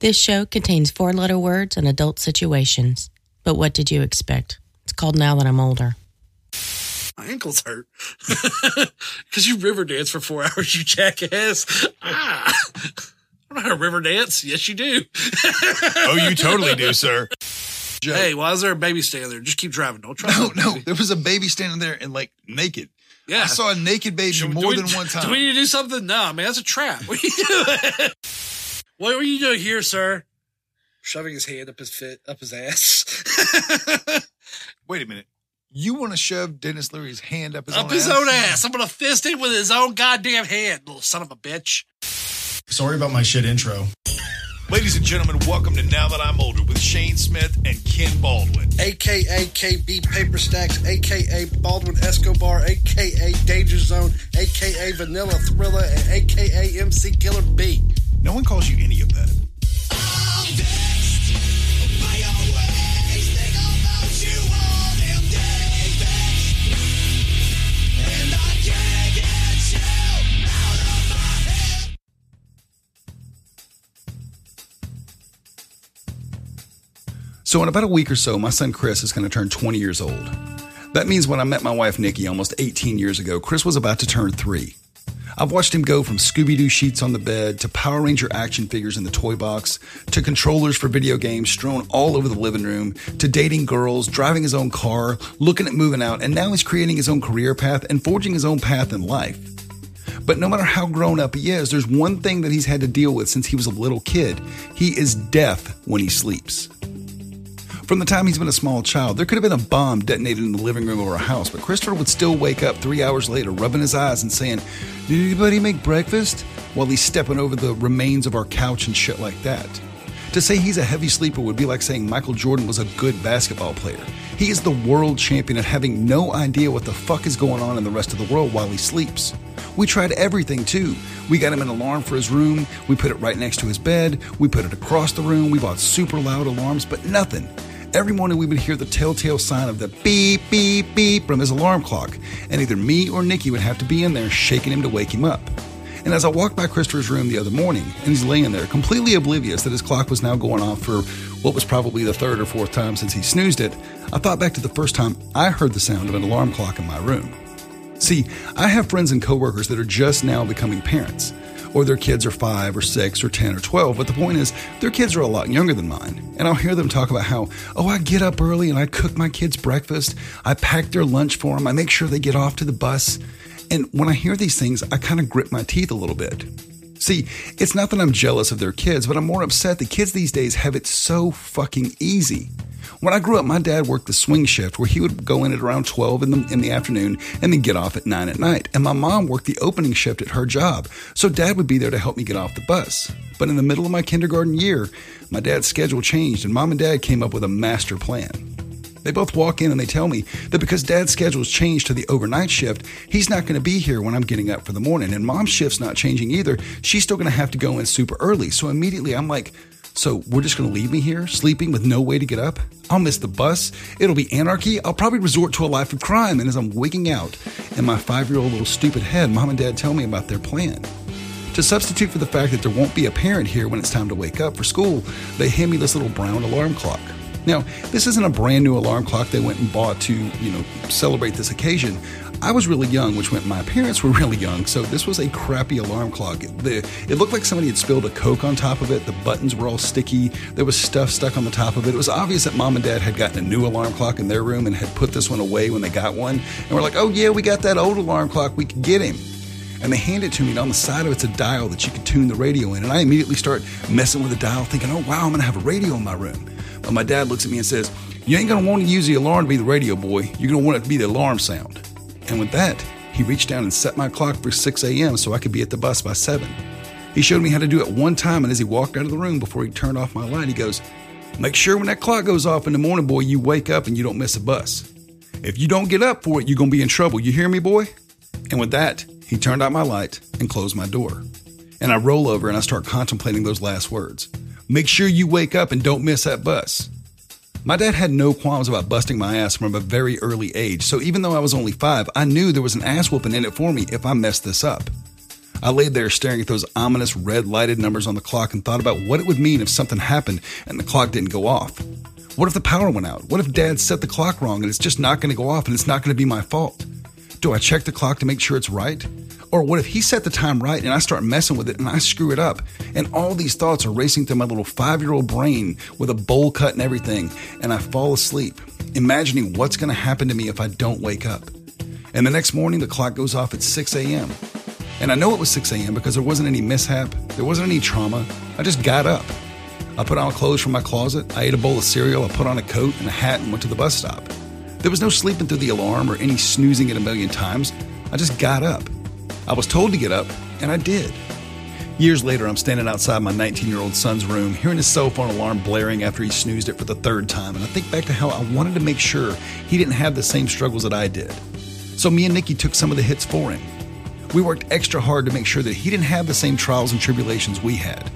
This show contains four letter words and adult situations. But what did you expect? It's called Now That I'm Older. My ankles hurt. Because you river dance for four hours, you jackass. Ah. I don't know how to river dance. Yes, you do. Oh, you totally do, sir. hey, why is there a baby standing there? Just keep driving. Don't try. No, no, there was a baby standing there and like naked. Yeah. I saw a naked baby Should we- more do we- than one time. Do we need to do something? No, man, that's a trap. What are you doing? What were you doing here, sir? Shoving his hand up his fit, up his ass, Wait a minute. You want to shove Denis Leary's hand up his up own his ass? own ass. I'm gonna fist him with his own goddamn hand, little son of a bitch. Sorry about my shit intro. Ladies and gentlemen, welcome to Now That I'm Older with Shane Smith and Ken Baldwin. AKA KB Paper Stacks, AKA Baldwin Escobar, AKA Danger Zone, AKA Vanilla Thriller, and AKA MC Killer B. No one calls you any of that. So, in about a week or so, my son Chris is going to turn 20 years old. That means when I met my wife Nikki almost 18 years ago, Chris was about to turn three. I've watched him go from Scooby Doo sheets on the bed to Power Ranger action figures in the toy box to controllers for video games strewn all over the living room to dating girls, driving his own car, looking at moving out, and now he's creating his own career path and forging his own path in life. But no matter how grown up he is, there's one thing that he's had to deal with since he was a little kid. He is deaf when he sleeps. From the time he's been a small child, there could have been a bomb detonated in the living room of our house, but Christopher would still wake up three hours later, rubbing his eyes and saying, Did anybody make breakfast? While he's stepping over the remains of our couch and shit like that. To say he's a heavy sleeper would be like saying Michael Jordan was a good basketball player. He is the world champion at having no idea what the fuck is going on in the rest of the world while he sleeps. We tried everything too. We got him an alarm for his room, we put it right next to his bed, we put it across the room, we bought super loud alarms, but nothing. Every morning we would hear the telltale sign of the beep, beep, beep from his alarm clock, and either me or Nikki would have to be in there shaking him to wake him up. And as I walked by Christopher's room the other morning, and he's laying there completely oblivious that his clock was now going off for what was probably the third or fourth time since he snoozed it, I thought back to the first time I heard the sound of an alarm clock in my room. See, I have friends and coworkers that are just now becoming parents, or their kids are 5 or 6 or 10 or 12, but the point is, their kids are a lot younger than mine. And I'll hear them talk about how, oh, I get up early and I cook my kids breakfast, I pack their lunch for them, I make sure they get off to the bus. And when I hear these things, I kind of grip my teeth a little bit. See, it's not that I'm jealous of their kids, but I'm more upset that kids these days have it so fucking easy. When I grew up, my dad worked the swing shift where he would go in at around 12 in the, in the afternoon and then get off at 9 at night. And my mom worked the opening shift at her job, so dad would be there to help me get off the bus. But in the middle of my kindergarten year, my dad's schedule changed and mom and dad came up with a master plan. They both walk in and they tell me that because dad's schedule's changed to the overnight shift, he's not going to be here when I'm getting up for the morning. And mom's shift's not changing either. She's still going to have to go in super early. So immediately I'm like, so we're just going to leave me here, sleeping with no way to get up? I'll miss the bus. It'll be anarchy. I'll probably resort to a life of crime. And as I'm waking out in my five year old little stupid head, mom and dad tell me about their plan. To substitute for the fact that there won't be a parent here when it's time to wake up for school, they hand me this little brown alarm clock. Now, this isn't a brand new alarm clock they went and bought to, you know, celebrate this occasion. I was really young, which meant my parents were really young, so this was a crappy alarm clock. The, it looked like somebody had spilled a Coke on top of it. The buttons were all sticky. There was stuff stuck on the top of it. It was obvious that mom and dad had gotten a new alarm clock in their room and had put this one away when they got one. And we're like, oh, yeah, we got that old alarm clock. We could get him and they hand it to me and on the side of it's a dial that you can tune the radio in and i immediately start messing with the dial thinking oh wow i'm going to have a radio in my room but my dad looks at me and says you ain't going to want to use the alarm to be the radio boy. You're going to want it to be the alarm sound. And with that he reached down and set my clock for 6 a.m so i could be at the bus by 7 he showed me how to do it one time and as he walked out of the room before he turned off my light he goes make sure when that clock goes off in the morning boy you wake up and you don't miss a bus. If you don't get up for it you're going to be in trouble. You hear me boy? And with that he turned out my light and closed my door. And I roll over and I start contemplating those last words. Make sure you wake up and don't miss that bus. My dad had no qualms about busting my ass from a very early age, so even though I was only five, I knew there was an ass whooping in it for me if I messed this up. I laid there staring at those ominous red lighted numbers on the clock and thought about what it would mean if something happened and the clock didn't go off. What if the power went out? What if dad set the clock wrong and it's just not going to go off and it's not going to be my fault? Do I check the clock to make sure it's right? Or what if he set the time right and I start messing with it and I screw it up? And all these thoughts are racing through my little five year old brain with a bowl cut and everything, and I fall asleep, imagining what's going to happen to me if I don't wake up. And the next morning, the clock goes off at 6 a.m. And I know it was 6 a.m. because there wasn't any mishap, there wasn't any trauma. I just got up. I put on clothes from my closet, I ate a bowl of cereal, I put on a coat and a hat and went to the bus stop. There was no sleeping through the alarm or any snoozing it a million times. I just got up. I was told to get up, and I did. Years later, I'm standing outside my 19 year old son's room, hearing his cell phone alarm blaring after he snoozed it for the third time, and I think back to how I wanted to make sure he didn't have the same struggles that I did. So me and Nikki took some of the hits for him. We worked extra hard to make sure that he didn't have the same trials and tribulations we had.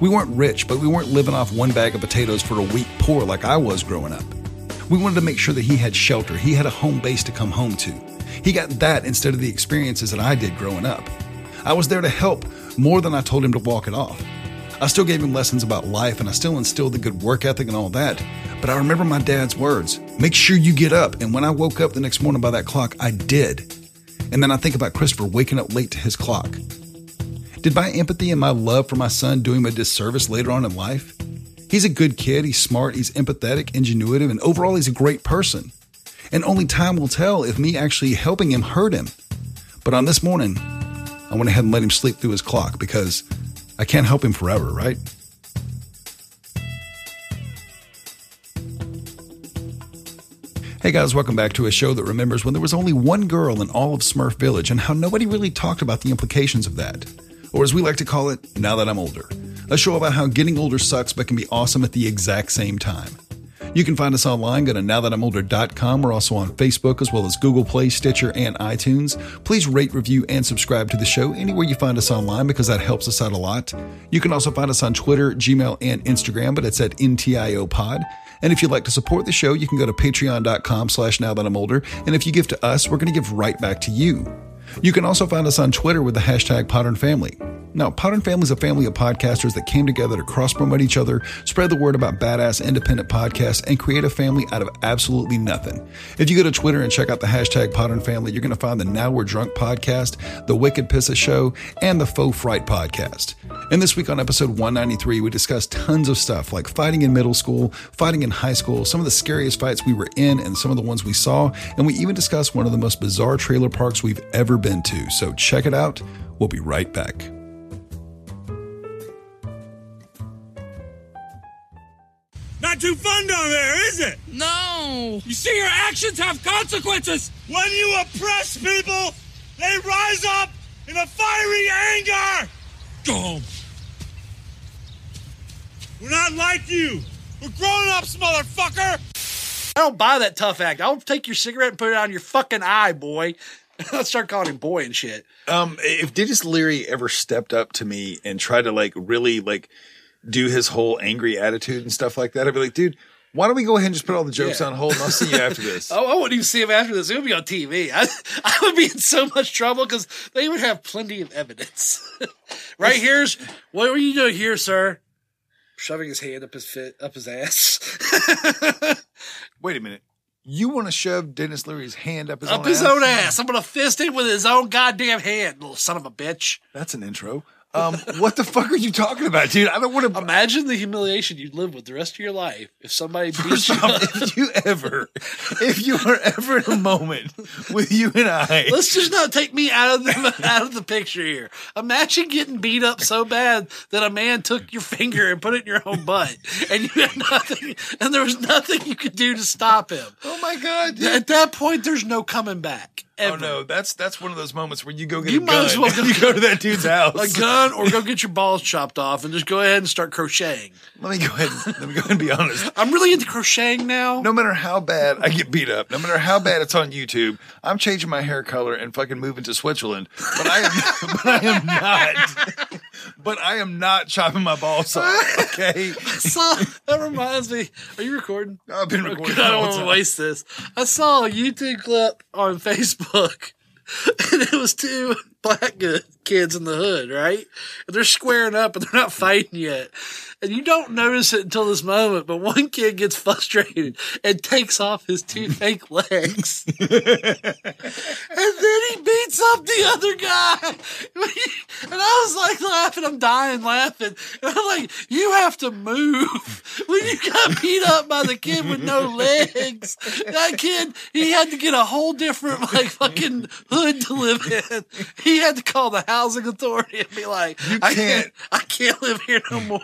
We weren't rich, but we weren't living off one bag of potatoes for a week poor like I was growing up. We wanted to make sure that he had shelter, he had a home base to come home to. He got that instead of the experiences that I did growing up. I was there to help more than I told him to walk it off. I still gave him lessons about life and I still instilled the good work ethic and all that. But I remember my dad's words make sure you get up. And when I woke up the next morning by that clock, I did. And then I think about Christopher waking up late to his clock. Did my empathy and my love for my son do him a disservice later on in life? He's a good kid, he's smart, he's empathetic, ingenuitive, and overall he's a great person. And only time will tell if me actually helping him hurt him. But on this morning, I went ahead and let him sleep through his clock because I can't help him forever, right? Hey guys, welcome back to a show that remembers when there was only one girl in all of Smurf Village and how nobody really talked about the implications of that. Or as we like to call it, Now That I'm Older. A show about how getting older sucks but can be awesome at the exact same time. You can find us online. Go to nowthatimolder.com. We're also on Facebook as well as Google Play, Stitcher, and iTunes. Please rate, review, and subscribe to the show anywhere you find us online because that helps us out a lot. You can also find us on Twitter, Gmail, and Instagram, but it's at NTIO Pod. And if you'd like to support the show, you can go to patreon.com slash now that I'm older. And if you give to us, we're going to give right back to you. You can also find us on Twitter with the hashtag Podern Family. Now, Podern Family is a family of podcasters that came together to cross promote each other, spread the word about badass independent podcasts, and create a family out of absolutely nothing. If you go to Twitter and check out the hashtag Podern Family, you're going to find the Now We're Drunk podcast, the Wicked Pissa Show, and the Faux Fright podcast. And this week on episode 193, we discussed tons of stuff like fighting in middle school, fighting in high school, some of the scariest fights we were in, and some of the ones we saw. And we even discussed one of the most bizarre trailer parks we've ever been to. So check it out. We'll be right back. Not too fun down there, is it? No. You see, your actions have consequences. When you oppress people, they rise up in a fiery anger. Go. We're not like you. We're grown-ups, motherfucker. I don't buy that tough act. I'll take your cigarette and put it on your fucking eye, boy. I'll start calling him boy and shit. Um, if Denis Leary ever stepped up to me and tried to like really like do his whole angry attitude and stuff like that, I'd be like, dude, why don't we go ahead and just put all the jokes Yeah. on hold and I'll see you after this. Oh, I wouldn't even see him after this. It would be on TV. I, I would be in so much trouble because they would have plenty of evidence. right here's what were you doing here, sir? Shoving his hand up his fit up his ass. Wait a minute. You want to shove Denis Leary's hand up his up own his ass? own ass. I'm gonna fist him with his own goddamn hand, little son of a bitch. That's an intro. Um, what the fuck are you talking about, dude? I don't want to. Imagine the humiliation you'd live with the rest of your life if somebody beat First you off, up. if you ever, if you are ever in a moment with you and I, Let's just not take me out of the out of the picture here. Imagine getting beat up so bad that a man took your finger and put it in your own butt, and you had nothing, and there was nothing you could do to stop him. oh my god, dude. At that point, there's no coming back. Oh, Ever. Oh no, that's that's one of those moments where you go get You a might gun. as well go- you go to that dude's house. A gun, or go get your balls chopped off, and just go ahead and start crocheting. Let me go ahead. Let me go ahead and be honest. I'm really into crocheting now. No matter how bad I get beat up, no matter how bad it's on YouTube, I'm changing my hair color and fucking moving to Switzerland. But I am, but I am not. But I am not chopping my balls off. Okay, saw that reminds me. Are you recording? I've been recording. I don't want to waste this. I saw a YouTube clip on Facebook, and it was two black kids in the hood, right? And they're squaring up and they're not fighting yet. And you don't notice it until this moment, but one kid gets frustrated and takes off his two fake legs. and then he beats up the other guy. And I was like laughing, I'm dying laughing. And I'm like, you have to move. When you got beat up by the kid with no legs, that kid, he had to get a whole different like fucking hood to live in. He had to call the housing authority and be like, I can't, I can't live here no more.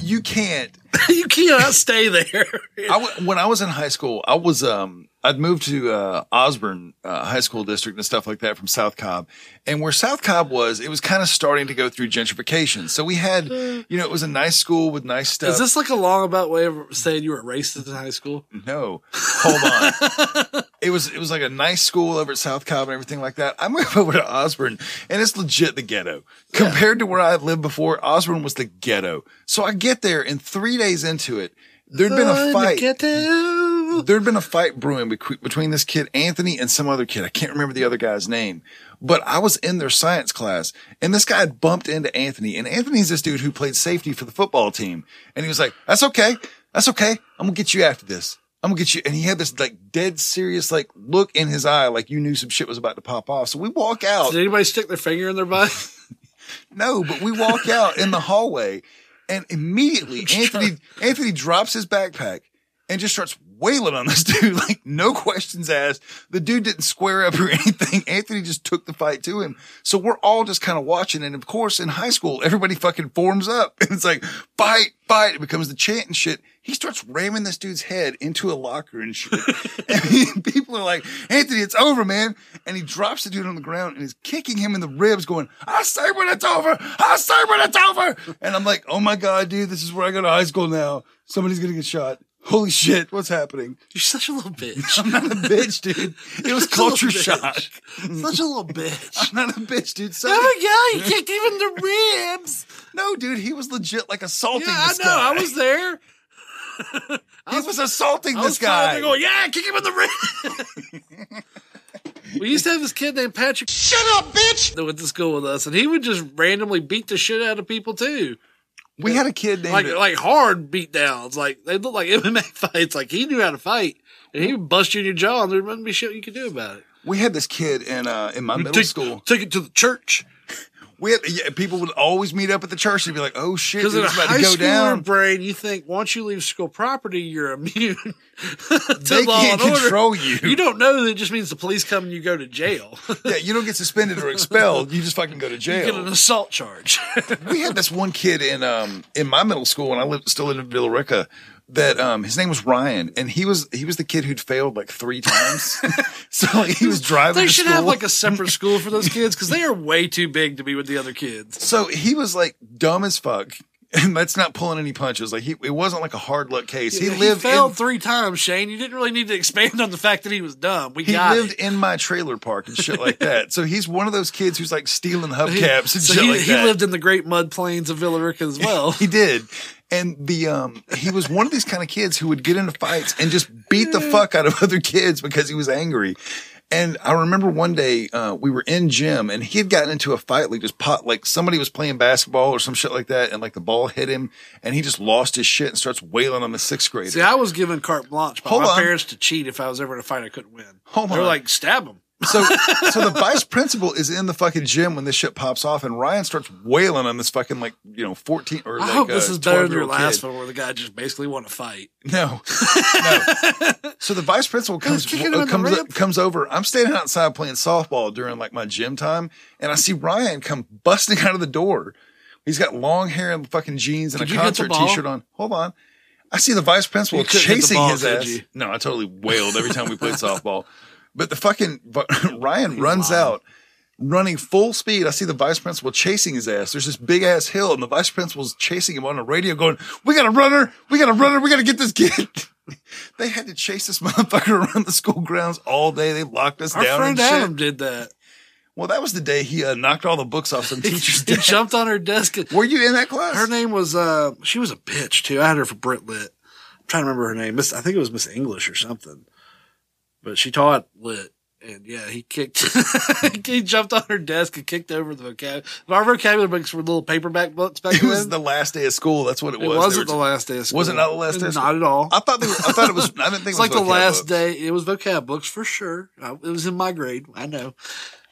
You can't. you cannot stay there. I w- when I was in high school, I was um I'd moved to uh, Osborne uh, High School District and stuff like that from South Cobb, and where South Cobb was, it was kind of starting to go through gentrification. So we had, you know, it was a nice school with nice stuff. Is this like a long about way of saying you were racist in high school? No, hold on. it was it was like a nice school over at South Cobb and everything like that. I moved over to Osborne, and it's legit the ghetto compared to where I lived before. Osborne was the ghetto. So I get there, and three days into it, there'd been a fight. There'd been a fight brewing between this kid Anthony and some other kid. I can't remember the other guy's name, but I was in their science class, and this guy had bumped into Anthony, and Anthony's this dude who played safety for the football team, and he was like, "That's okay, that's okay. I'm gonna get you after this." I'm gonna get you. And he had this like dead serious like look in his eye, like you knew some shit was about to pop off. So we walk out. Did anybody stick their finger in their butt? No, but we walk out in the hallway and immediately Anthony Anthony drops his backpack and just starts wailing on this dude like no questions asked. The dude didn't square up or anything. Anthony just took the fight to him. So we're all just kind of watching. And of course, in high school, everybody fucking forms up and it's like fight, fight. It becomes the chant and shit. He starts ramming this dude's head into a locker and shit. and people are like, Anthony, it's over, man. And he drops the dude on the ground and is kicking him in the ribs, going, I say when it's over. I say when it's over. And I'm like, oh my God, dude, this is where I go to high school now. Somebody's going to get shot. Holy shit, what's happening? You're such a little bitch. I'm not a bitch, dude. It was culture shock. Such a little bitch. I'm not a bitch, dude. So Oh my god, you kicked him in the ribs. no, dude, he was legit like assaulting Yeah, I this know. guy. I was there. he was assaulting I this was guy. to go, yeah, kick him in the ribs. we used to have this kid named Patrick. Shut up, bitch! That went to school with us, and he would just randomly beat the shit out of people too. We had a kid named Like like hard beat downs. Like they look like MMA fights. Like he knew how to fight. And he would bust you in your jaw and there wouldn't be shit you could do about it. we had this kid in uh in my middle take, school. Take it to the church. We had yeah, people would always meet up at the church and be like, "Oh shit, Because in a it's about high to go schooler down." brain, you think once you leave school property, you're immune to They law can't and order. control you. You don't know that it just means the police come and you go to jail. yeah, you don't get suspended or expelled. You just fucking go to jail. you get an assault charge. we had this one kid in um in my middle school when I lived still lived in Villa Rica that um his name was Ryan and he was he was the kid who'd failed like three times. so like, he was driving. they to should school. have like a separate school for those kids because they are way too big to be with the other kids. So he was like dumb as fuck. And that's not pulling any punches. Like he, it wasn't like a hard luck case. He lived failed in, three times, Shane. You didn't really need to expand on the fact that he was dumb. We got he lived it. in my trailer park and shit like that. So he's one of those kids who's like stealing hubcaps and So shit he, like he that. lived in the great mud plains of Villa Rica as well. He did. And the um he was one of these kind of kids who would get into fights and just beat the fuck out of other kids because he was angry. And I remember one day uh, we were in gym and he had gotten into a fight like just pot like somebody was playing basketball or some shit like that and like the ball hit him and he just lost his shit and starts wailing on the sixth grader. See, I was given carte blanche by Hold my on. parents to cheat if I was ever in a fight I couldn't win. Hold they were on. like, stab him. So, so the vice principal is in the fucking gym when this shit pops off, and Ryan starts wailing on this fucking like you know fourteen or I like hope this uh, is better than your last one where the guy just basically want to fight. No, no. So the vice principal comes kicking him in the comes comes over. I'm standing outside playing softball during like my gym time, and I see Ryan come busting out of the door. He's got long hair and fucking jeans and Did a you hit the concert? T-shirt on. Hold on. I see the vice principal You couldn't hit the chasing ball, his ass. you? No, I totally wailed every time we played softball. But the fucking Ryan runs out, running full speed. I see the vice principal chasing his ass. There's this big ass hill, and the vice principal's chasing him on the radio, going, "We got a runner! We got a runner! We got to get this kid!" they had to chase this motherfucker around the school grounds all day. They locked us Our down friend and shit. Adam did that. Well, that was the day he uh, knocked all the books off some teacher's He jumped on her desk. Were you in that class? Her name was, uh, she was a bitch too. I had her for Brit Lit. I'm trying to remember her name. Miss, I think it was Miss English or something. But she taught lit. And yeah, he kicked, he jumped on her desk and kicked over the vocabulary. Our vocabulary books were little paperback books back then. It was the last day of school. That's what it, it was. It wasn't the last day of school. Was it not the last day of Not school? at all. I thought they were, I thought it was. I didn't think It's it was like the last books. day. It was vocab books for sure. I- It was in my grade. I know.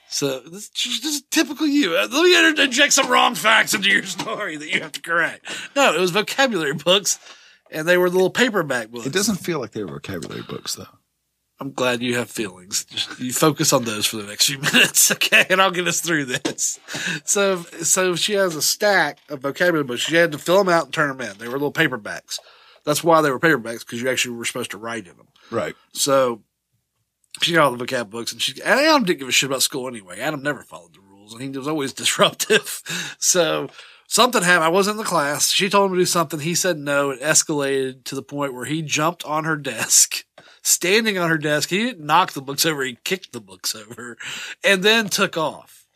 So this, this is typical you. Uh, Let me inject some wrong facts into your story that you have to correct. No, it was vocabulary books, and they were little paperback books. It doesn't feel like they were vocabulary books though. I'm glad you have feelings. Just, you focus on those for the next few minutes, okay? And I'll get us through this. So, so she has a stack of vocabulary books. She had to fill them out and turn them in. They were little paperbacks. That's why they were paperbacks because you actually were supposed to write in them. Right. So she got all the vocab books, and she and Adam didn't give a shit about school anyway. Adam never followed the rules, and he was always disruptive. so something happened. I wasn't in the class. She told him to do something. He said no. It escalated to the point where he jumped on her desk, standing on her desk. He didn't knock the books over. He kicked the books over, and then took off.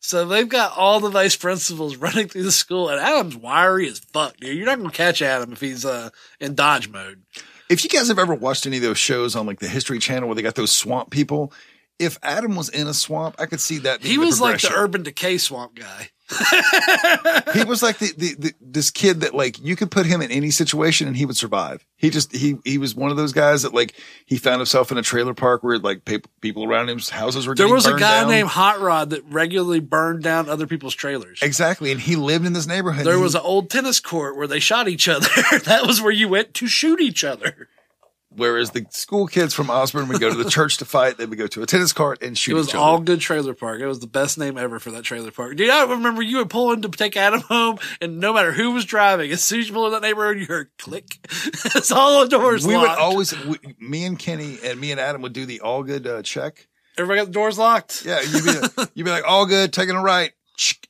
So they've got all the vice principals running through the school, and Adam's wiry as fuck, dude. You're not gonna catch Adam if he's uh, in dodge mode. If you guys have ever watched any of those shows on like the History Channel where they got those swamp people, if Adam was in a swamp, I could see that. Being He was like the. Urban Decay swamp guy. he was like the, the, the this kid that like you could put him in any situation and he would survive. He just he he was one of those guys that like he found himself in a trailer park where like pe- people around him's houses were. There was a guy down. named Hot Rod that regularly burned down other people's trailers. exactly, and he lived in this neighborhood. There He- was an old tennis court where they shot each other. that was where you went to shoot each other. Whereas the school kids from Osborne would go to the church to fight. They would go to a tennis court and shoot It was all good trailer park. It was the best name ever for that trailer park. Dude, I remember you would pull in to take Adam home, and no matter who was driving, as soon as you pull in that neighborhood, you heard click. it's all the doors We would always, we, me and Kenny and me and Adam would do the all good uh, check. Everybody got the doors locked. Yeah, you'd be, you'd be like, all good, taking a right.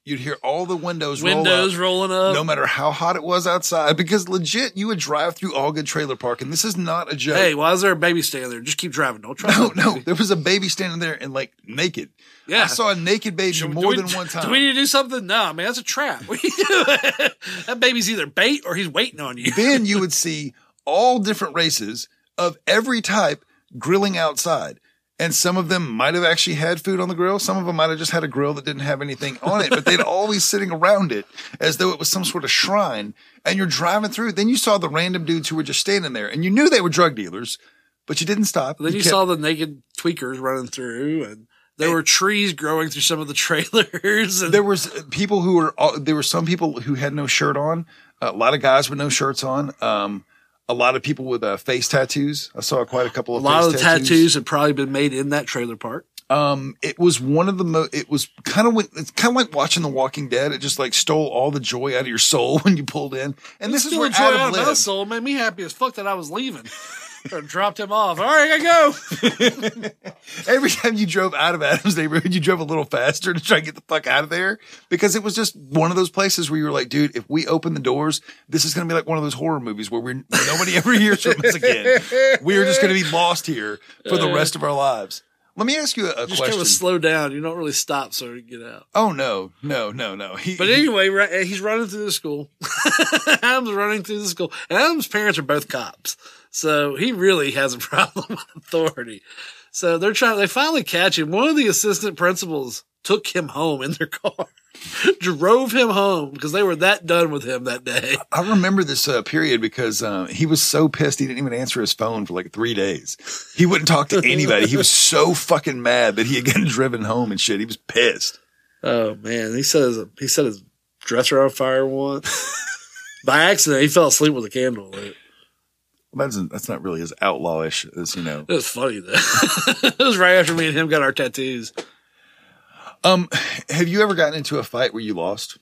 You'd hear all the windows, Windows roll up, rolling up. no matter how hot it was outside. Because legit, you would drive through All Good Trailer Park, and this is not a joke. hey, why is there a baby standing there? Just keep driving. Don't try. no, no, there was a baby standing there and like naked. Yeah. I saw a naked baby Should- more we- than one time. Do we need to do something? No, man, that's a trap. What are you doing? that baby's either bait or he's waiting on you. then you would see all different races of every type grilling outside. And some of them might have actually had food on the grill. Some of them might have just had a grill that didn't have anything on it, but they'd always sitting around it as though it was some sort of shrine. And you're driving through. Then you saw the random dudes who were just standing there and you knew they were drug dealers, but you didn't stop. Then you kept- saw the naked tweakers running through, and there were trees growing through some of the trailers. And there was people who were there were some people who had no shirt on a lot of guys with no shirts on um a lot of people with uh, face tattoos. I saw quite a couple of a lot of the tattoos had probably been made in that trailer park. um it was one of the mo it was kind of it's kind of like watching the walking dead. It just like stole all the joy out of your soul when you pulled in. And this is where a joy out adam lived soul. Made me happy as fuck that I was leaving. Or dropped him off. All right, I go. every time you drove out of adam's neighborhood you drove a little faster to try and get the fuck out of there because it was just one of those places where you were like dude if we open the doors this is going to be like one of those horror movies where we're nobody ever hears from us again we are just going to be lost here for the rest of our lives let me ask you a, a Just question kind of slow down. You don't really stop so you get out. oh no no no no he, But anyway, right, he's running through the school. Adam's running through the school. And Adam's parents are both cops. So he really has a problem with authority. So they're trying, they finally catch him. One of the assistant principals took him home in their car, drove him home because they were that done with him that day. I remember this uh, period because uh, he was so pissed he didn't even answer his phone for like three days. He wouldn't talk to anybody. he was so fucking mad that he had gotten driven home and shit. He was pissed. Oh man, he says he set his dresser on fire once by accident. He fell asleep with a candle lit. That's, that's not really as outlawish as you know. It was funny though. it was right after me and him got our tattoos. Um, have you ever gotten into a fight where you lost?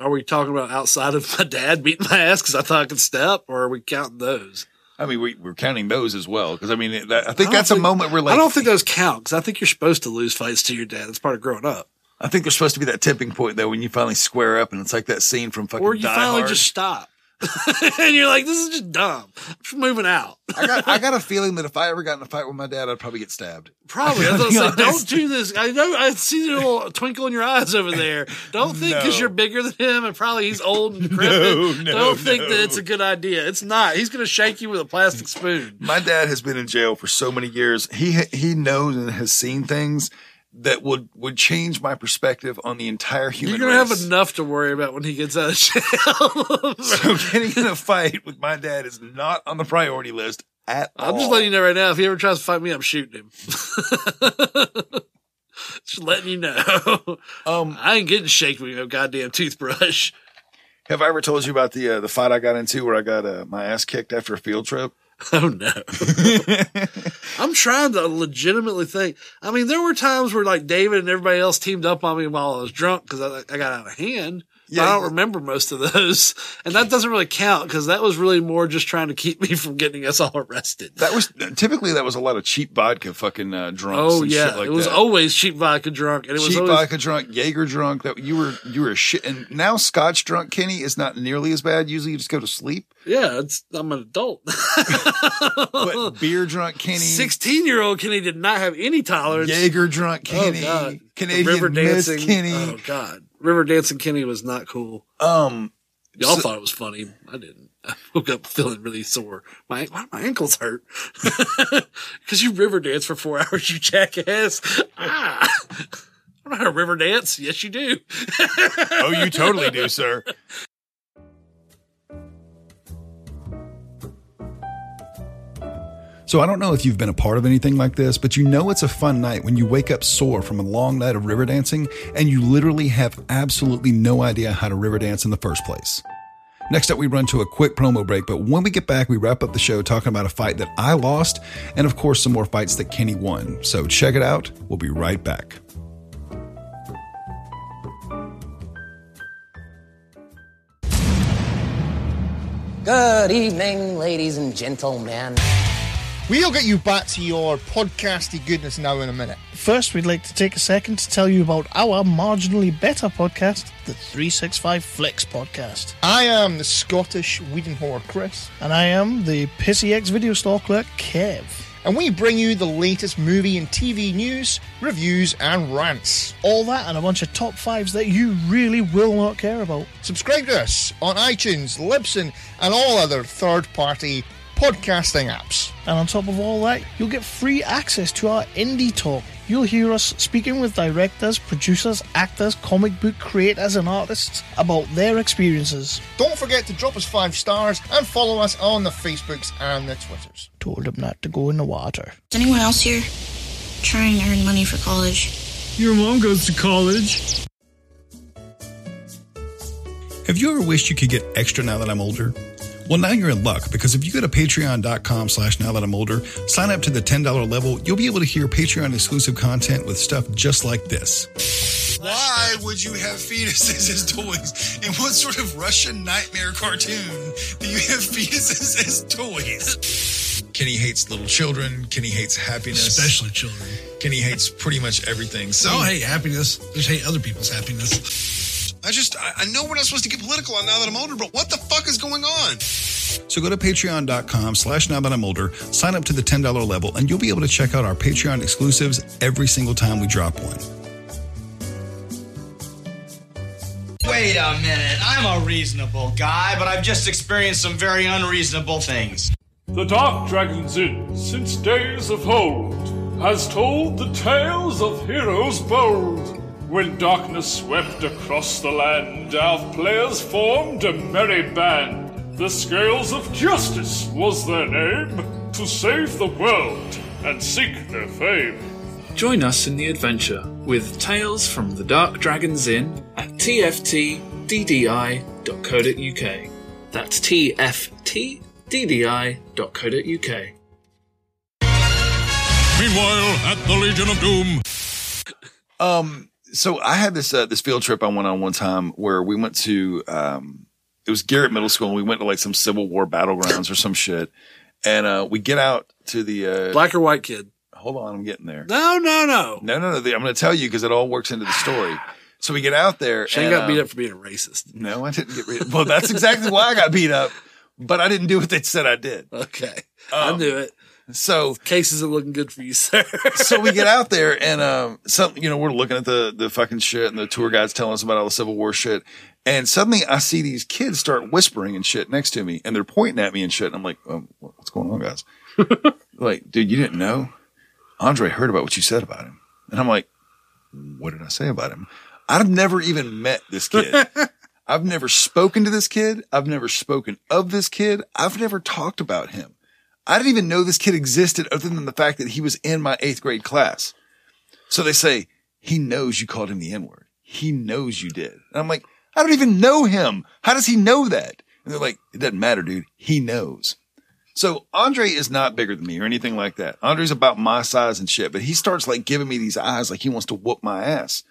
Are we talking about outside of my dad beating my ass because I thought I could step, or are we counting those? I mean, we, we're counting those as well because I mean, that, I I think don't that's a moment where like I don't think those count because I think you're supposed to lose fights to your dad. It's part of growing up, I think there's supposed to be that tipping point though when you finally square up and it's like that scene from fucking or you Die finally Hard. just stop. and you're like, this is just dumb. I'm just moving out. I got I got a feeling that if I ever got in a fight with my dad, I'd probably get stabbed. Probably. I was gonna say, don't do this. I know. I see the little twinkle in your eyes over there. Don't think because No. you're bigger than him and probably he's old and decrepit. no, no, don't think that it's a good idea. It's not. He's going to shake you with a plastic spoon. My dad has been in jail for so many years. He he knows and has seen things that would would change my perspective on the entire human You're going to race. have enough to worry about when he gets out of jail. so getting in a fight with my dad is not on the priority list at all. I'm just letting you know right now. If he ever tries to fight me, I'm shooting him. just letting you know. Um, I ain't getting shaken with no goddamn toothbrush. have I ever told you about the uh, the fight I got into where I got uh, my ass kicked after a field trip? Oh no. I'm trying to legitimately think. I mean, there were times where like David and everybody else teamed up on me while I was drunk because I, I got out of hand. But Yeah, I don't remember most of those. And that doesn't really count because that was really more just trying to keep me from getting us all arrested. That was typically that was a lot of cheap vodka, fucking uh, drunks. oh and yeah. shit like it was that. always cheap vodka drunk. And it was cheap always, vodka drunk, Jaeger drunk. That you were you were a shit. And now Scotch drunk Kenny is not nearly as bad. Usually you just go to sleep. yeah, it's, I'm an adult. But beer drunk Kenny, 16 year old Kenny did not have any tolerance. Jaeger drunk Oh, Kenny, God. Canadian River Miss dancing. Kenny. Oh God. River dancing Kenny was not cool. Um, Y'all So- thought it was funny. I didn't. I woke up feeling really sore. My why my ankles hurt because you river dance for four hours. You jackass. Ah. I don't know how to river dance. Yes, you do. oh, you totally do, sir. So I don't know if you've been a part of anything like this, but you know it's a fun night when you wake up sore from a long night of river dancing and you literally have absolutely no idea how to river dance in the first place. Next up, we run to a quick promo break, but when we get back, we wrap up the show talking about a fight that I lost and, of course, some more fights that Kenny won. So check it out. We'll be right back. Good evening, ladies and gentlemen. We'll get you back to your podcasty goodness now in a minute. First, we'd like to take a second to tell you about our marginally better podcast, the 365 Flicks podcast. I am the Scottish Whedon whore Chris, And I am the Pissy X video store clerk, Kev. and we bring you the latest movie and TV news, reviews, and rants. All that and a bunch of top fives that you really will not care about. Subscribe to us on iTunes, Libsyn, and all other third party podcasting apps. And on top of all that, you'll get free access to our indie talk. You'll hear us speaking with directors, producers, actors, comic book creators, and artists about their experiences. Don't forget to drop us five stars and follow us on the Facebooks and the Twitters. Told him not to go in the water. Is anyone else here trying to earn money for college? Your mom goes to college. Have you ever wished you could get extra now that I'm older? Well, now you're in luck because if you go to patreon.com slash now that I'm older, sign up to the $10 level, you'll be able to hear Patreon exclusive content with stuff just like this. Why would you have fetuses as toys? In what sort of Russian nightmare cartoon do you have fetuses as toys? Kenny hates little children. Kenny hates happiness. Especially children. Kenny hates pretty much everything. So Oh, hey, happiness. Just hate other people's happiness. I just, I, I know we're not supposed to get political on now that I'm older, but what the fuck is going on? So go to patreon.com slash now that I'm older, sign up to the $10 level, and you'll be able to check out our Patreon exclusives every single time we drop one. Wait a minute. I'm a reasonable guy, but I've just experienced some very unreasonable things. The Dark Dragon's Inn, since days of old, has told the tales of heroes bold. When darkness swept across the land, our players formed a merry band. The Scales of Justice was their name, to save the world and seek their fame. Join us in the adventure with Tales from the Dark Dragon's Inn at tftddi.co.uk. That's tftddi.co.uk. Meanwhile, at the Legion of Doom. Um, so I had this uh, this field trip I went on one time where we went to um, it was Garrett Middle School and we went to like some Civil War battlegrounds or some shit, and uh, we get out to the uh, Black or white kid? Hold on, I'm getting there. No, no, no. No, no, no. I'm going to tell you because it all works into the story. So we get out there. Shane and, got beat um, up for being a racist. No, I didn't get beat. Well, that's exactly why I got beat up. But I didn't do what they said I did. Okay, I Um, knew it. So Case isn't looking good for you, sir. so we get out there and um some you know we're looking at the the fucking shit and the tour guide's telling us about all the Civil War shit. And suddenly I see these kids start whispering and shit next to me and they're pointing at me and shit. And I'm like um, what's going on guys? Like dude you didn't know? Andre heard about what you said about him. And I'm like what did I say about him? I've never even met this kid. I've never spoken to this kid. I've never spoken of this kid. I've never talked about him I didn't even know this kid existed other than the fact that he was in my eighth grade class. So they say, he knows you called him the N word. He knows you did. And I'm like, I don't even know him. How does he know that? And they're like, it doesn't matter, dude. He knows. So Andre is not bigger than me or anything like that. Andre's about my size and shit, but he starts like giving me these eyes like he wants to whoop my ass.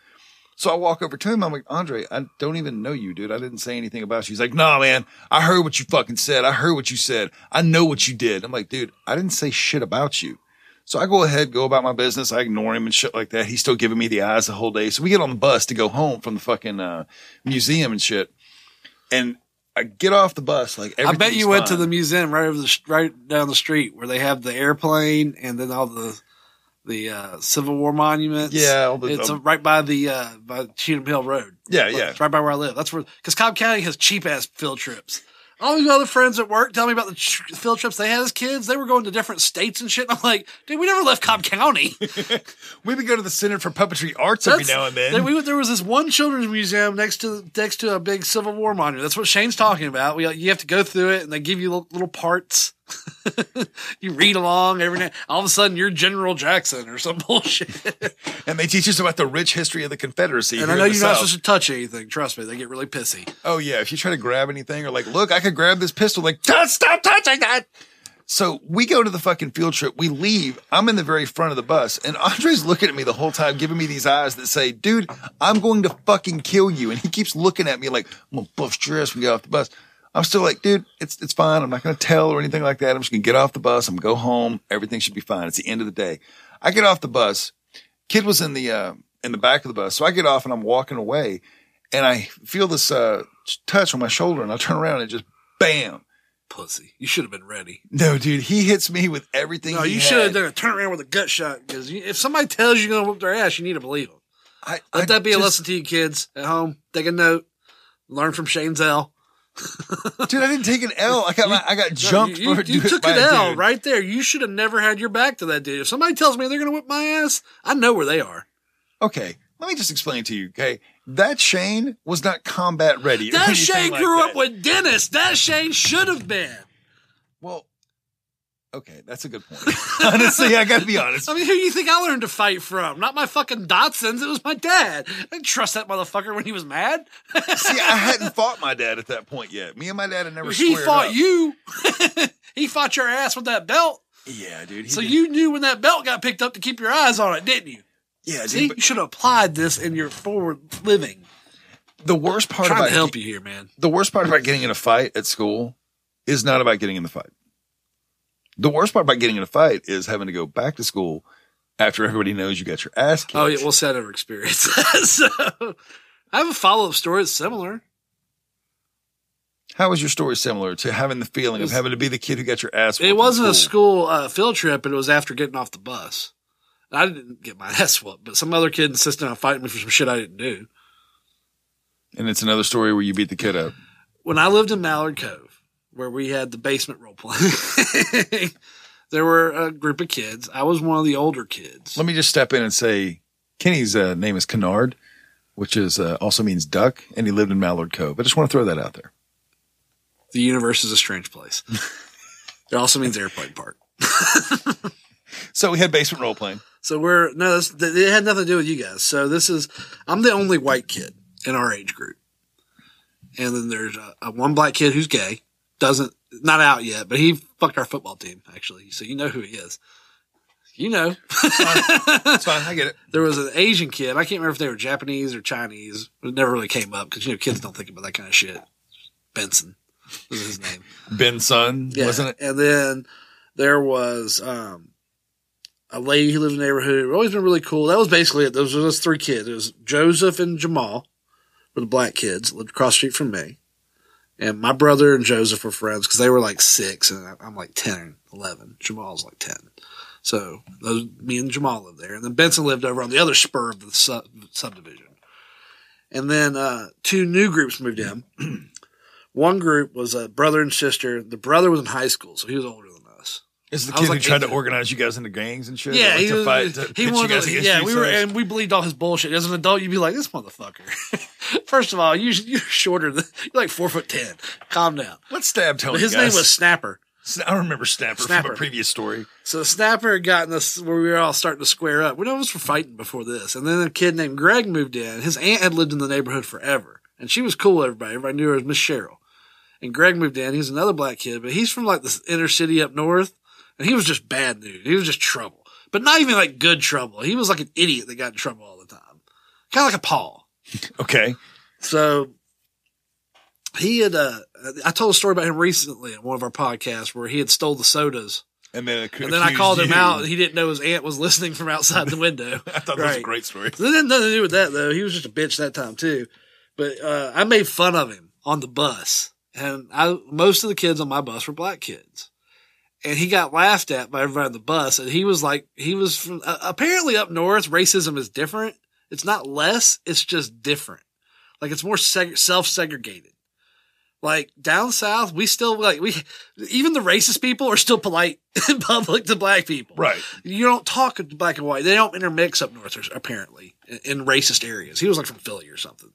So I walk over to him. I'm like, Andre, I don't even know you, dude. I didn't say anything about you. He's like, nah, man, I heard what you fucking said. I heard what you said. I know what you did. I'm like, dude, I didn't say shit about you. So I go ahead, go about my business. I ignore him and shit like that. He's still giving me the eyes the whole day. So we get on the bus to go home from the fucking, uh, museum and shit. And I get off the bus like I bet you went to the museum right over the right down the street where they have the airplane and then all the the uh, Civil War monuments. Yeah, all the- it's um, right by the uh, by Cheatham Hill Road. Yeah, Look, yeah. it's right by where I live. That's where because Cobb County has cheap ass field trips. All these other friends at work tell me about the field trips they had as kids. They were going to different states and shit. I'm like, dude, we never left Cobb County. we would go to the Center for Puppetry Arts every now and then. There, we, there was this one children's museum next to next to a big Civil War monument. That's what Shane's talking about. We you have to go through it, and they give you little, little parts. you read along every night. All of a sudden, you're General Jackson or some bullshit. and they teach us about the rich history of the Confederacy. and I know you're not supposed to touch anything. Trust me, they get really pissy. Oh yeah, if you try to grab anything or like, look, I could grab this pistol, like, "Don't stop touching that. So we go to the fucking field trip. We leave. I'm in the very front of the bus, and Andre's looking at me the whole time, giving me these eyes that say, "Dude, I'm going to fucking kill you." And he keeps looking at me like, "I'm gonna bust your ass we get off the bus." I'm still like, "Dude, it's it's fine. I'm not gonna tell or anything like that. I'm just gonna get off the bus. I'm gonna go home. Everything should be fine. It's the end of the day." I get off the bus. Kid was in the uh, in the back of the bus, so I get off and I'm walking away, and I feel this uh, touch on my shoulder, and I turn around and just bam. Pussy, you should have been ready. No, dude, he hits me with everything. No, you should have done a turn around with a gut shot because if somebody tells you you're gonna whoop their ass, you need to believe them. I, Let that be a lesson to you kids at home. Take a note. Learn from Shane's L. Dude, I didn't take an L. I got my, I got No, jumped you, for you, you took an L dude. right there. You should have never had your back to that dude. If somebody tells me they're going to whip my ass, I know where they are. Okay, let me just explain to you. Okay, that Shane was not combat ready. That Shane like grew that. up with Dennis. That Shane should have been. Okay, that's a good point. Honestly, I got to be honest. I mean, who do you think I learned to fight from? Not my fucking Dotsons. It was my dad. I didn't trust that motherfucker when he was mad. See, I hadn't fought my dad at that point yet. Me and my dad had never. he fought up. you. he fought your ass with that belt. Yeah, dude. So did- you knew when that belt got picked up to keep your eyes on it, didn't you? Yeah, dude, See, but- you should have applied this in your forward living. the worst part trying about to help you here, man. the worst part about getting in a fight at school is not about getting in the fight. The worst part about getting in a fight is having to go back to school after everybody knows you got your ass kicked. Oh yeah, we'll never experienced that. so I have a follow up story that's similar. How was your story similar to having the feeling of having to be the kid who got your ass? It wasn't a school? school uh, field trip, but it was after getting off the bus. I didn't get my ass whooped, but some other kid insisted on fighting me for some shit I didn't do. And it's another story where you beat the kid up. When I lived in Mallard Cove, where we had the basement role playing, there were a group of kids. I was one of the older kids. Let me just step in and say Kenny's uh, name is Kennard, which is uh, also means duck, and he lived in Mallard Cove. I just want to throw that out there. The universe is a strange place. it also means airplane park. So we had basement role playing. So we're no, this, it had nothing to do with you guys. So this is I'm the only white kid in our age group, and then there's a, a one black kid who's gay, doesn't not out yet, but he fucked our football team actually. So you know who he is. You know, It's fine. I get it. there was an Asian kid. I can't remember if they were Japanese or Chinese. It never really came up because you know kids don't think about that kind of shit. Benson was his name. Benson, Yeah. wasn't it? And then there was um a lady who lived in the neighborhood. We've always been really cool. That was basically it. Those were those three kids. It was Joseph and Jamal were the black kids lived across the street from me. And my brother and Joseph were friends because they were like six and I'm like 10, 11. Jamal's like 10. So those, me and Jamal lived there. And then Benson lived over on the other spur of the sub, subdivision. And then, uh, two new groups moved in. One group was a brother and sister. The brother was in high school, so he was older. Is the I kid was who like tried to organize you guys into gangs and shit? Yeah, Like he to fight, to he wanted. guys To, yeah, we were, and we believed all his bullshit. As an adult, you'd be like, "This motherfucker." First of all, you, you're shorter than you're like four foot ten. Calm down. What's Stab telling But his name was Snapper. I remember Snapper, Snapper. from a previous story. So Snapper had gotten us where we were all starting to square up. We know us were fighting before this. And then a kid named Greg moved in. His aunt had lived in the neighborhood forever. And she was cool with everybody. Everybody knew her as Miss Cheryl. And Greg moved in. He's another black kid, but he's from like the inner city up north. And he was just bad news. He was just trouble. But not even like good trouble. He was like an idiot that got in trouble all the time. Kind of like a Paul. Okay. So he had, uh, I told a story about him recently in one of our podcasts where he had stole the sodas. And then, And then I called him out. and He didn't know his aunt was listening from outside the window. I thought that was a great story. It had nothing to do with that though. He was just a bitch that time too. But uh, I made fun of him on the bus, and I most of the kids on my bus were black kids, and he got laughed at by everybody on the bus. And he was like, he was from uh, apparently up north. Racism is different. It's not less. It's just different. Like it's more seg- self segregated. Like down south, we still like we even the racist people are still polite in public to black people. Right. You don't talk to black and white. They don't intermix up north, apparently, in, in racist areas. He was like from Philly or something.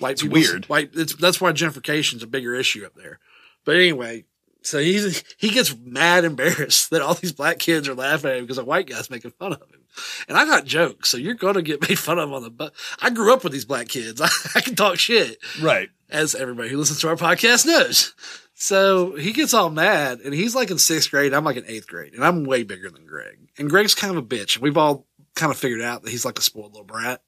White people, weird. White. It's, that's why gentrification's a bigger issue up there. But anyway, so he's he gets mad, embarrassed that all these black kids are laughing at him because a white guy's making fun of him. And I got jokes, so you're going to get made fun of on the. But I grew up with these black kids. I, I can talk shit Right. as everybody who listens to our podcast knows. So he gets all mad and he's like in sixth grade. I'm like in eighth grade and I'm way bigger than Greg. And Greg's kind of a bitch. And we've all kind of figured out that he's like a spoiled little brat.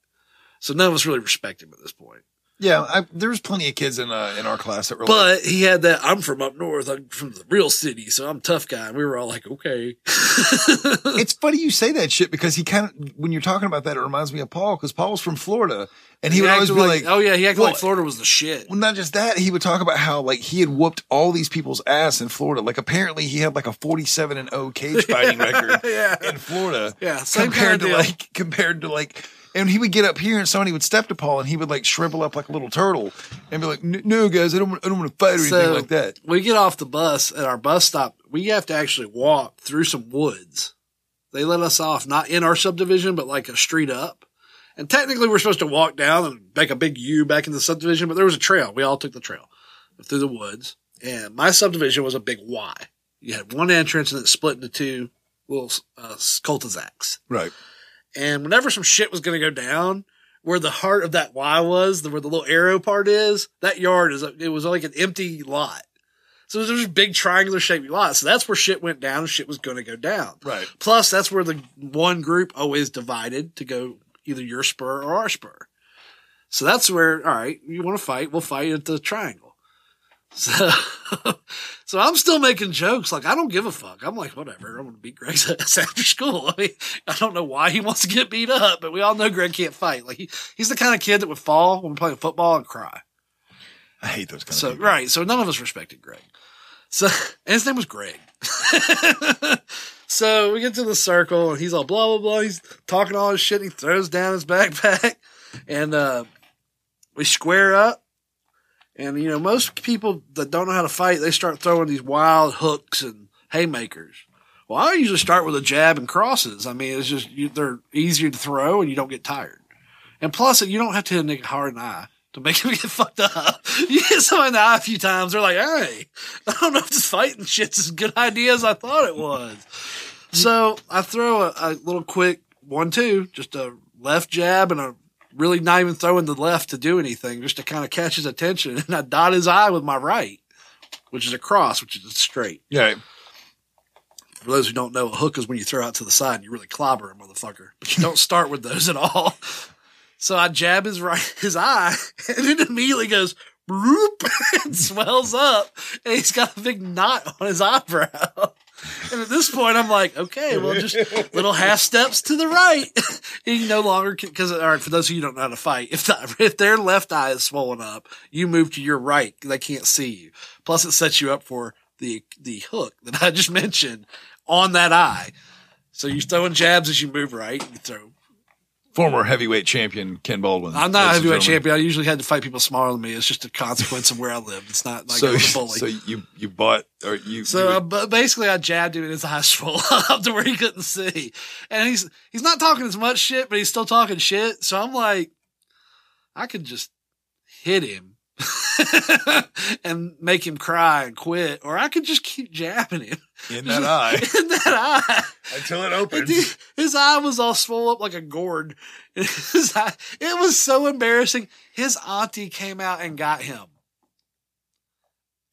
So none of us really respect him at this point. Yeah, I, there was plenty of kids in uh, in our class that were like, But he had that, I'm from up north. I'm from the real city. So I'm tough guy. And we were all like, okay. it's funny you say that shit because he kind of when you're talking about that, it reminds me of Paul because Paul's from Florida and he, would always be like, oh yeah, he acted well, like Florida was the shit. Well, not just that, he would talk about how like he had whooped all these people's ass in Florida. Like apparently he had like a 47 and 0 cage fighting record in Florida. Yeah, compared kinda to deal. like compared to like and he would get up here and somebody would step to Paul and he would like shrivel up like a little turtle and be like, "No, guys, I don't, want- I don't want to fight or anything like that." We get off the bus at our bus stop. We have to actually walk through some woods. They let us off not in our subdivision, but like a street up. And technically, we're supposed to walk down and make a big U back in the subdivision, but there was a trail. We all took the trail through the woods. And my subdivision was a big Y. You had one entrance and it split into two little uh, cul-de-sacs. Right. And whenever some shit was going to go down, where the heart of that Y was, the, where the little arrow part is, that yard is, it was like an empty lot. So there's a big triangular shaped lot. So that's where shit went down and shit was going to go down. Right. Plus, that's where the one group oh, always divided to go either your spur or our spur. So that's where, all right, you want to fight? We'll fight at the triangle. So, so I'm still making jokes. Like, I don't give a fuck. I'm like, whatever. I'm going to beat Greg's ass after school. I mean, I don't know why he wants to get beat up, but we all know Greg can't fight. Like, he, he's the kind of kid that would fall when we're playing football and cry. I hate those kind So, of people. right. So none of us respected Greg. So, and his name was Greg. so we get to the circle and he's all blah, blah, blah. He's talking all his shit. He throws down his backpack and, uh, we square up. And, you know, most people that don't know how to fight, they start throwing these wild hooks and haymakers. Well, I usually start with a jab and crosses. I mean, it's just, you, they're easier to throw and you don't get tired. And plus, you don't have to hit a nigga hard in the eye to make him get fucked up. You hit someone in the eye a few times, they're like, hey, I don't know if this fighting shit's as good idea as I thought it was. So I throw a, a little quick one, two, just a left jab and a really not even throwing the left to do anything, just to kind of catch his attention. And I dot his eye with my right, which is a cross, which is a straight. Yeah. For those who don't know, a hook is when you throw out to the side and you really clobber a motherfucker, but you don't start with those at all. So I jab his right, his eye, and it immediately goes, "Roop," and swells up, and he's got a big knot on his eyebrow. And at this point, I'm like, okay, well, just little half steps to the right. you no longer because all right, for those of you who don't know how to fight, if the, if their left eye is swollen up, you move to your right. They can't see you. Plus, it sets you up for the the hook that I just mentioned on that eye. So you're throwing jabs as you move right. You throw Former heavyweight champion Ken Baldwin. I'm not a heavyweight champion. I usually had to fight people smaller than me. It's just a consequence of where I live. It's not like So, I was a bully. so you you bought or you So you- uh, basically, I jabbed him in his eye swole up to where he couldn't see, and he's he's not talking as much shit, but he's still talking shit. So I'm like, I could just hit him and make him cry and quit, or I could just keep jabbing him in that eye in that eye. until it opens. his eye was all swollen up like a gourd. Eye, it was so embarrassing. His auntie came out and got him.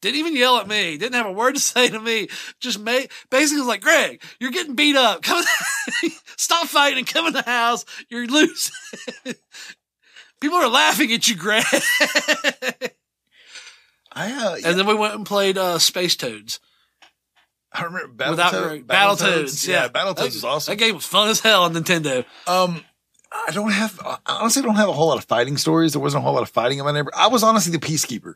Didn't even yell at me. Didn't have a word to say to me. Just made basically was like, Greg, you're getting beat up. Come, stop fighting and come in the house. You're losing. People are laughing at you, Greg. I uh, And then we went and played uh, Space Toads. I remember Without Battletoad- Greg. Battletoads. Yeah, Battletoads That- was awesome. That game was fun as hell on Nintendo. Um, I don't have I honestly don't have a whole lot of fighting stories. There wasn't a whole lot of fighting in my neighbor. I was honestly the peacekeeper,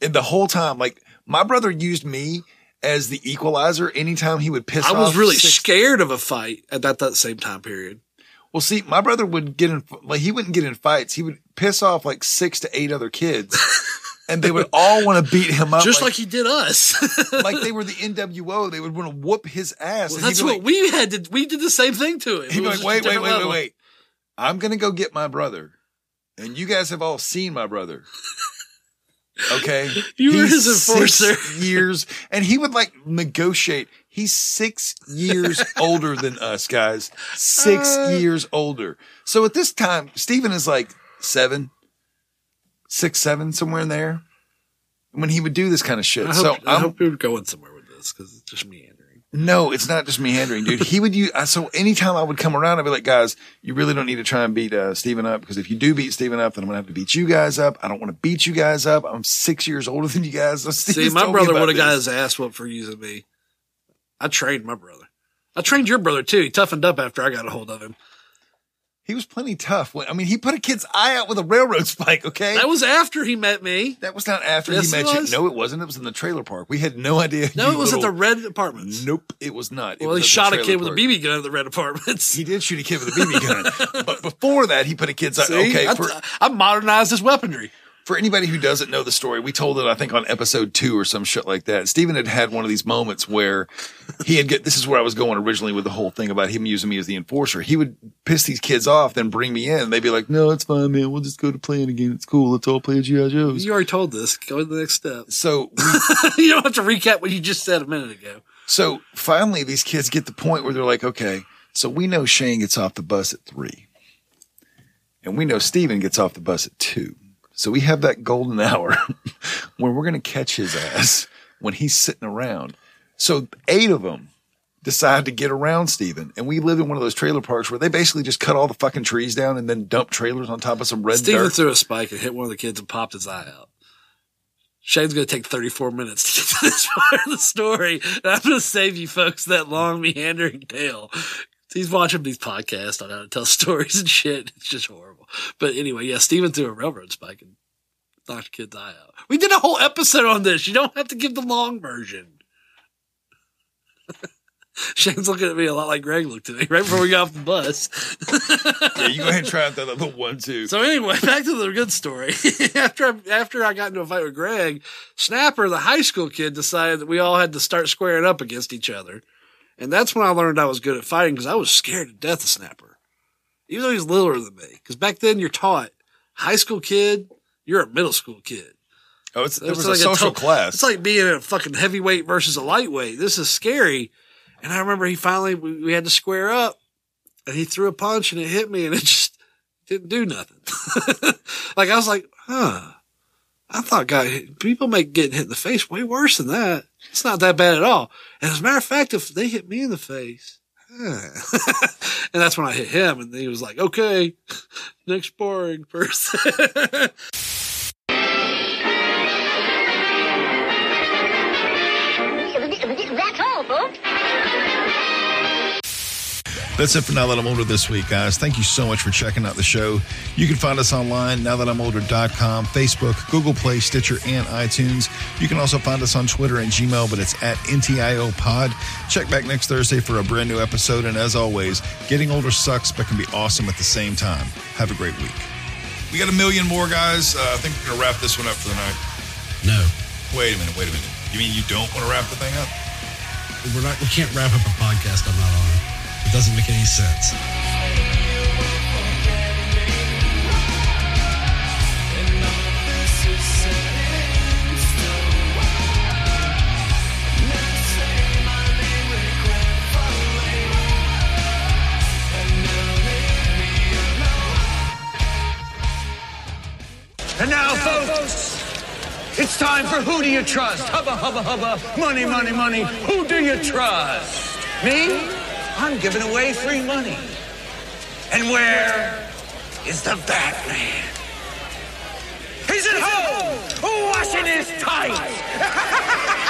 and the whole time, like my brother used me as the equalizer. Anytime he would piss I was really six- scared of a fight at that, that same time period. Well, see, my brother would get in like he wouldn't get in fights. He would piss off like six to eight other kids, and they would all want to beat him up, Just like, he did us. like they were the NWO. They would want to whoop his ass. Well, and that's what like, we had to. We did the same thing to him. He'd be was like, wait, wait, wait, wait, wait. I'm gonna go get my brother, and you guys have all seen my brother. Okay, You were his enforcer. years, and he would like negotiate. He's six years older than us, guys. Six Uh. years older. So at this time, Stephen is like seven, six, seven, somewhere in there. When he would do this kind of shit. I so I I'm, hope we were going somewhere with this because it's just meandering. no, it's not just meandering, dude. He would use, so anytime I would come around, I'd be like, guys, you really don't need to try and beat, uh, Steven up because if you do beat Stephen up, then I'm going to have to beat you guys up. I don't want to beat you guys up. I'm six years older than you guys. So See, my brother would have got his ass whooped for using me. I trained my brother. I trained your brother too. He toughened up after I got a hold of him. He was plenty tough. When, I mean, he put a kid's eye out with a railroad spike, okay? That was after he met me. That was not after Yes, he met you. No, it wasn't. It was in the trailer park. We had no idea. No, it was at the Red Apartments. Nope, it was not. It Well, was he shot a kid with a. BB gun at the Red Apartments. He did shoot a kid with a BB gun. but before that, he put a kid's eye. See? Okay, I, for, I modernized his weaponry. For anybody who doesn't know the story, we told it, I think, on episode two or some shit like that. Steven had had one of these moments where he had get, this is where I was going originally with the whole thing about him using me as the enforcer. He would piss these kids off, then bring me in. They'd be like, no, it's fine, man. We'll just go to playing again. It's cool. Let's all play G.I. Joe's. You already told this. Go to the next step. So you don't have to recap what you just said a minute ago. So finally, these kids get the point where they're like, okay, so we know Shane gets off the bus at three, and we know Steven gets off the bus at two. So we have that golden hour where we're going to catch his ass when he's sitting around. So eight of them decide to get around Steven. And we live in one of those trailer parks where they basically just cut all the fucking trees down and then dump trailers on top of some red Steven dirt. threw a spike and hit one of the kids and popped his eye out. Shane's going to take 34 minutes to get to this part of the story. And I'm going to save you folks that long meandering tale. He's watching these podcasts on how to tell stories and shit. It's just horrible. But anyway, yeah, Steven threw a railroad spike and knocked a kid's eye out. We did a whole episode on this. You don't have to give the long version. Shane's looking at me a lot like Greg looked at me right before we got off the bus. yeah, you go ahead and try out that little one too. So anyway, back to the good story. after I, after I got into a fight with Greg, Snapper, the high school kid, decided that we all had to start squaring up against each other, and that's when I learned I was good at fighting because I was scared to death of Snapper, even though he's littler than me. Because back then you're taught high school kid, you're a middle school kid. Oh, it's, it was like a social class. It's like being a fucking heavyweight versus a lightweight. This is scary. And I remember he finally, we, we had to square up and he threw a punch and it hit me and it just didn't do nothing. like I was like, huh. I thought guy, people make getting hit in the face way worse than that. It's not that bad at all. And as a matter of fact, if they hit me in the face, huh. and that's when I hit him and he was like, okay, next boring person. That's it for Now That I'm Older this week, guys. Thank you so much for checking out the show. You can find us online, nowthatimolder.com, Facebook, Google Play, Stitcher, and iTunes. You can also find us on Twitter and Gmail, but it's at NTIO Pod. Check back next Thursday for a brand new episode. And as always, getting older sucks, but can be awesome at the same time. Have a great week. We got a million more, guys. Uh, I think we're going to wrap this one up for the night. No. Wait a minute, wait a minute. You mean you don't want to wrap the thing up? We're not we can't wrap up a podcast I'm not on. It doesn't make any sense. And now, folks, it's time for Who Do You Trust? Hubba, hubba, hubba. Money, money, money. Who do you trust? Me? I'm giving away free money. And where is the Batman? He's at home, washing his tights.